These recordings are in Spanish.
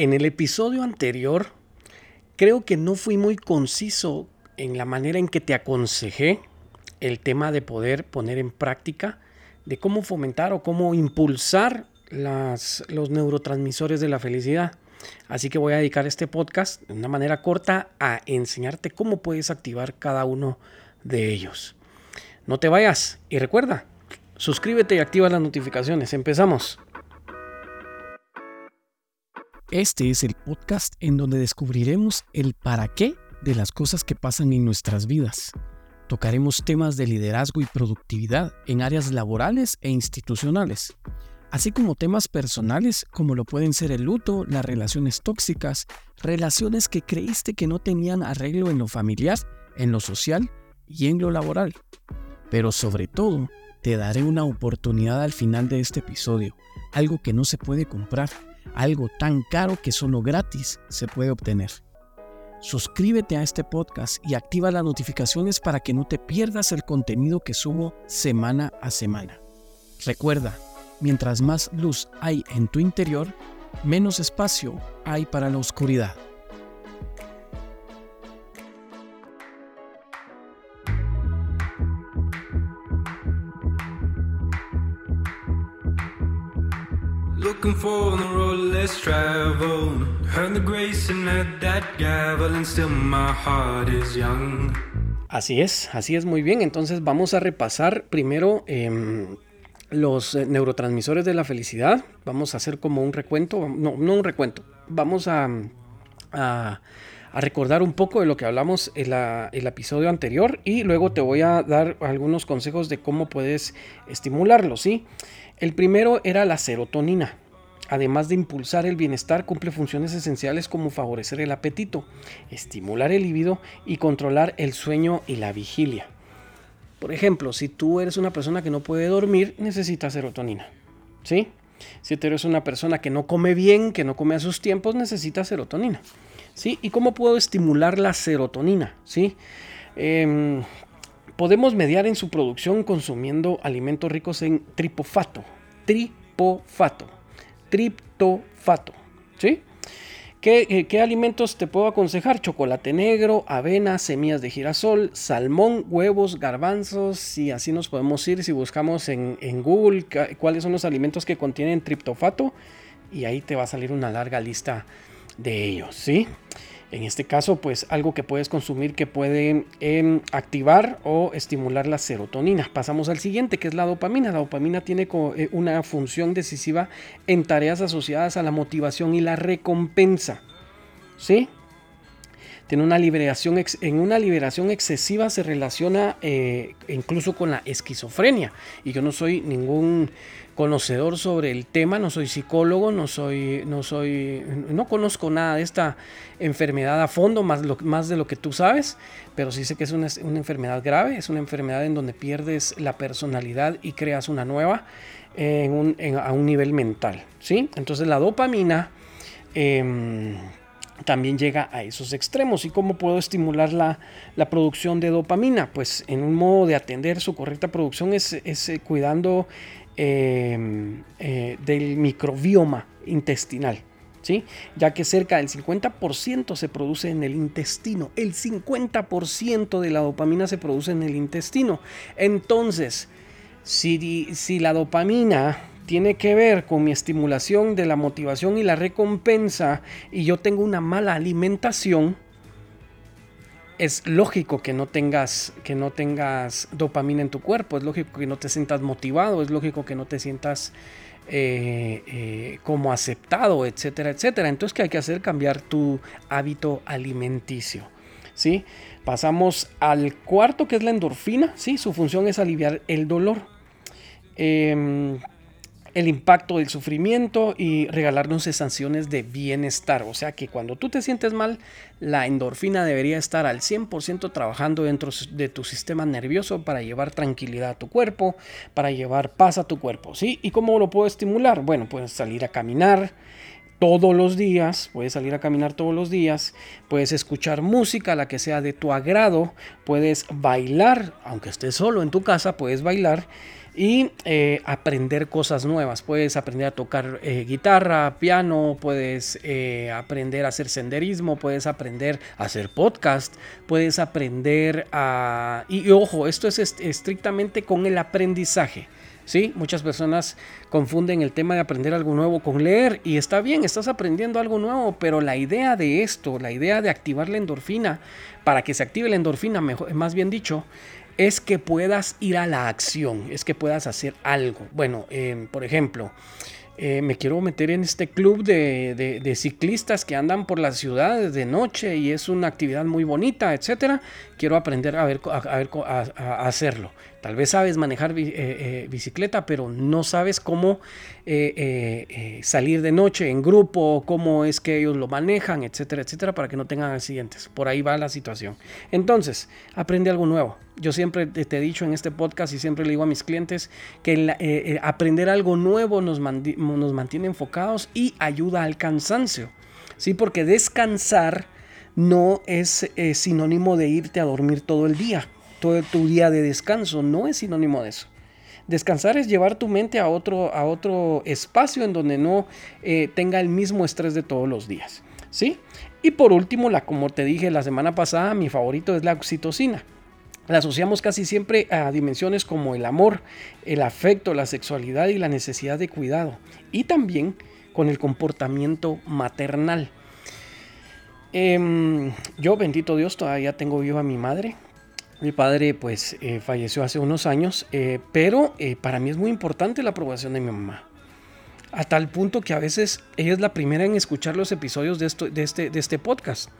En el episodio anterior, creo que no fui muy conciso en la manera en que te aconsejé el tema de poder poner en práctica, de cómo fomentar o cómo impulsar las, los neurotransmisores de la felicidad. Así que voy a dedicar este podcast de una manera corta a enseñarte cómo puedes activar cada uno de ellos. No te vayas y recuerda, suscríbete y activa las notificaciones. Empezamos. Este es el podcast en donde descubriremos el para qué de las cosas que pasan en nuestras vidas. Tocaremos temas de liderazgo y productividad en áreas laborales e institucionales, así como temas personales como lo pueden ser el luto, las relaciones tóxicas, relaciones que creíste que no tenían arreglo en lo familiar, en lo social y en lo laboral. Pero sobre todo, te daré una oportunidad al final de este episodio, algo que no se puede comprar algo tan caro que solo gratis se puede obtener. Suscríbete a este podcast y activa las notificaciones para que no te pierdas el contenido que subo semana a semana. Recuerda, mientras más luz hay en tu interior, menos espacio hay para la oscuridad. Looking for traveled. Heard the grace and heard that gavel, and my heart is young. Así es, así es muy bien. Entonces vamos a repasar primero eh, los eh, neurotransmisores de la felicidad. Vamos a hacer como un recuento, no, no un recuento. Vamos a, a, recordar un poco de lo que hablamos en el episodio anterior y luego te voy a dar algunos consejos de cómo puedes estimularlo, ¿sí? El primero era la serotonina. Además de impulsar el bienestar, cumple funciones esenciales como favorecer el apetito, estimular el líbido y controlar el sueño y la vigilia. Por ejemplo, si tú eres una persona que no puede dormir, necesitas serotonina. ¿Sí? Si tú eres una persona que no come bien, que no come a sus tiempos, necesitas serotonina. ¿Sí? ¿Y cómo puedo estimular la serotonina? ¿Sí? Em, podemos mediar en su producción consumiendo alimentos ricos en tripofato, tripofato, triptofato. ¿Sí? ¿Qué, ¿Qué, alimentos te puedo aconsejar? Chocolate negro, avena, semillas de girasol, salmón, huevos, garbanzos y así nos podemos ir si buscamos en, en Google cuáles son los alimentos que contienen triptofato y ahí te va a salir una larga lista de ellos, ¿sí? En este caso, pues algo que puedes consumir que puede em, activar o estimular la serotonina. Pasamos al siguiente, que es la dopamina. La dopamina tiene eh, una función decisiva en tareas asociadas a la motivación y la recompensa. ¿Sí? Tiene una liberación, en una liberación excesiva se relaciona eh, incluso con la esquizofrenia. Y yo no soy ningún conocedor sobre el tema, no soy psicólogo, no soy, no soy, no conozco nada de esta enfermedad a fondo, más, lo, más de lo que tú sabes, pero sí sé que es una, enfermedad grave, es una enfermedad en donde pierdes la personalidad y creas una nueva en un, a un nivel mental, ¿sí? Entonces la dopamina eh, también llega a esos extremos. ¿Y cómo puedo estimular la, la, producción de dopamina? Pues en un modo de atender su correcta producción es, eh, cuidando Em, eh, del microbioma intestinal. ¿Sí? ya que cerca del 50% se produce en el intestino. El 50% de la dopamina se produce en el intestino. Entonces, si, si la dopamina tiene que ver con mi estimulación de la motivación y la recompensa y yo tengo una mala alimentación, es lógico que no tengas que no tengas dopamina en tu cuerpo, es lógico que no te sientas motivado, es lógico que no te sientas eh, eh, como aceptado, etcétera, etcétera. Entonces, ¿qué hay que hacer? Cambiar tu hábito alimenticio. ¿sí? Pasamos al cuarto, que es la endorfina. ¿sí? Su función es aliviar el dolor. Em, el impacto del sufrimiento y regalarnos sensaciones de bienestar. O sea que cuando tú te sientes mal, la endorfina debería estar al 100% trabajando dentro de tu sistema nervioso para llevar tranquilidad a tu cuerpo, para llevar paz a tu cuerpo. ¿sí? ¿Y cómo lo puedo estimular? Bueno, puedes salir a caminar todos los días, puedes salir a caminar todos los días, puedes escuchar música, la que sea de tu agrado, puedes bailar, aunque estés solo en tu casa, puedes bailar y eh, aprender cosas nuevas. Puedes aprender a tocar eh, guitarra, piano, puedes eh, aprender a hacer senderismo, puedes aprender a hacer podcast, puedes aprender a... Y, ojo, esto es estrictamente con el aprendizaje. ¿sí? Muchas personas confunden el tema de aprender algo nuevo con leer y está bien, estás aprendiendo algo nuevo, pero la idea de esto, la idea de activar la endorfina, para que se active la endorfina, mejor, más bien dicho, es que puedas ir a la acción, es que puedas hacer algo. Bueno, eh, por ejemplo, eh, me quiero meter en este club de, ciclistas que andan por las ciudades de noche y es una actividad muy bonita, etcétera. Quiero aprender a, ver, a, hacerlo. Tal vez sabes manejar eh, eh, bicicleta, pero no sabes cómo salir de noche en grupo, cómo es que ellos lo manejan, etcétera, etcétera, para que no tengan accidentes. Por ahí va la situación. Entonces, aprende algo nuevo. Yo siempre te he dicho en este podcast y siempre le digo a mis clientes que aprender algo nuevo nos, mantiene enfocados y ayuda al cansancio. ¿sí? Porque descansar no es eh, sinónimo de irte a dormir todo el día. Todo tu día de descanso no es sinónimo de eso. Descansar es llevar tu mente a otro, a otro espacio en donde no eh, tenga el mismo estrés de todos los días. ¿sí? Y por último, la, como te dije la semana pasada, mi favorito es la oxitocina. La asociamos casi siempre a dimensiones como el amor, el afecto, la sexualidad y la necesidad de cuidado. Y también con el comportamiento maternal. Em, yo, bendito Dios, todavía tengo viva a mi madre. Mi padre pues eh, falleció hace unos años, eh, pero eh, para mí es muy importante la aprobación de mi mamá. A tal punto que a veces ella es la primera en escuchar los episodios de, esto, de, este, de este podcast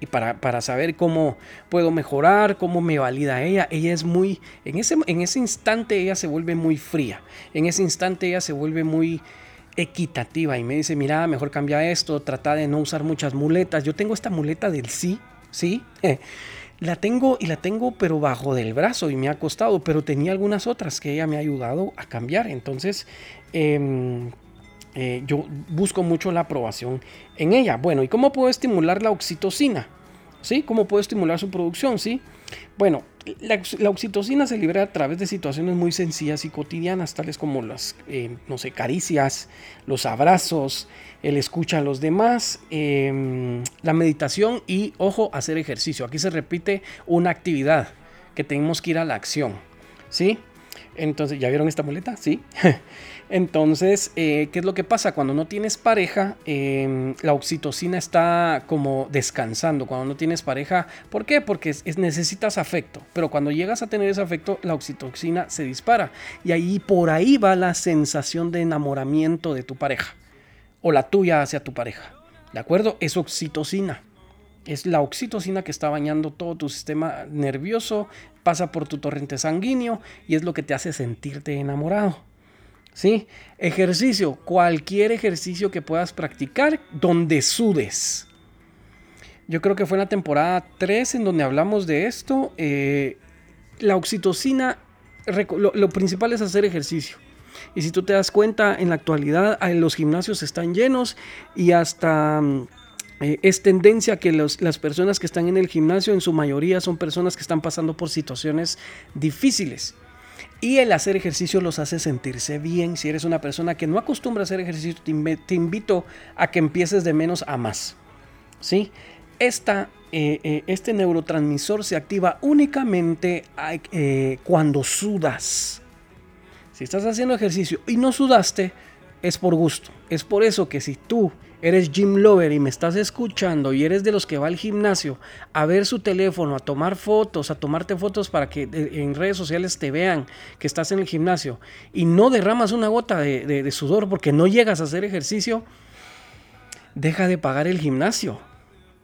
y para, saber cómo puedo mejorar, cómo me valida ella. Ella es muy, en ese, en ese instante ella se vuelve muy fría, en ese instante ella se vuelve muy equitativa y me dice, mira, mejor cambia esto, trata de no usar muchas muletas. Yo tengo esta muleta del sí, sí. La tengo y la tengo pero bajo del brazo y me ha costado, pero tenía algunas otras que ella me ha ayudado a cambiar. Entonces, em, eh, yo busco mucho la aprobación en ella. Bueno, ¿y cómo puedo estimular la oxitocina? ¿Sí? ¿Cómo puedo estimular su producción? ¿Sí? Bueno, la, oxitocina se libera a través de situaciones muy sencillas y cotidianas, tales como las, eh, no sé, caricias, los abrazos, el escucha a los demás, em, la meditación y, ojo, hacer ejercicio. Aquí se repite una actividad que tenemos que ir a la acción. ¿Sí? Entonces, ¿ya vieron esta muleta? Sí. Entonces, eh, ¿qué es lo que pasa? Cuando no tienes pareja, em, la oxitocina está como descansando. Cuando no tienes pareja, ¿por qué? Porque necesitas afecto. Pero cuando llegas a tener ese afecto, la oxitocina se dispara. Y ahí por ahí va la sensación de enamoramiento de tu pareja. O la tuya hacia tu pareja. ¿De acuerdo? Es oxitocina. Es la oxitocina que está bañando todo tu sistema nervioso, pasa por tu torrente sanguíneo y es lo que te hace sentirte enamorado. ¿sí? Ejercicio, cualquier ejercicio que puedas practicar donde sudes. Yo creo que fue en la temporada 3 en donde hablamos de esto. Eh, la oxitocina, lo, principal es hacer ejercicio. Y si tú te das cuenta, en la actualidad los gimnasios están llenos y hasta mm, eh, es tendencia que las personas que están en el gimnasio en su mayoría son personas que están pasando por situaciones difíciles. Y el hacer ejercicio los hace sentirse bien. Si eres una persona que no acostumbra a hacer ejercicio, te, invito a que empieces de menos a más. ¿Sí? Esta, eh, eh, este neurotransmisor se activa únicamente cuando sudas. Si estás haciendo ejercicio y no sudaste, es por gusto. Es por eso que si tú eres gym lover y me estás escuchando y eres de los que va al gimnasio a ver su teléfono, a tomar fotos, a tomarte fotos para que eh, en redes sociales te vean que estás en el gimnasio y no derramas una gota de, sudor porque no llegas a hacer ejercicio, deja de pagar el gimnasio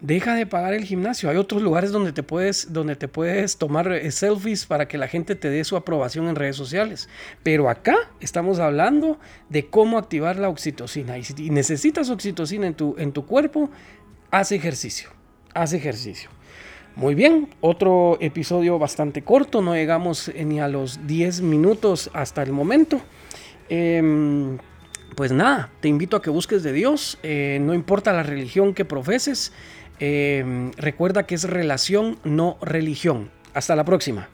deja de pagar el gimnasio. Hay otros lugares donde te puedes, donde te puedes tomar eh, selfies para que la gente te dé su aprobación en redes sociales. Pero acá estamos hablando de cómo activar la oxitocina. Y si necesitas oxitocina en tu, en tu cuerpo, haz ejercicio. Haz ejercicio. Muy bien, otro episodio bastante corto, no llegamos ni a los 10 minutos hasta el momento. Em, pues nada, te invito a que busques de Dios, eh, no importa la religión que profeses, Em, recuerda que es relación, no religión. Hasta la próxima.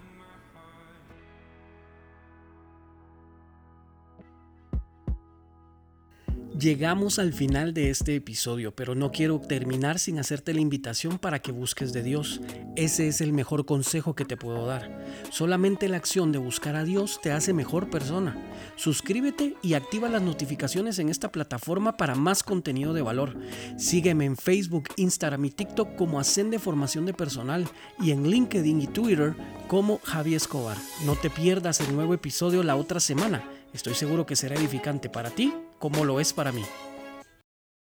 Llegamos al final de este episodio, pero no quiero terminar sin hacerte la invitación para que busques de Dios. Ese es el mejor consejo que te puedo dar. Solamente la acción de buscar a Dios te hace mejor persona. Suscríbete y activa las notificaciones en esta plataforma para más contenido de valor. Sígueme en Facebook, Instagram y TikTok como Ascende Formación de Personal y en LinkedIn y Twitter como Javi Escobar. No te pierdas el nuevo episodio la otra semana. Estoy seguro que será edificante para ti como lo es para mí.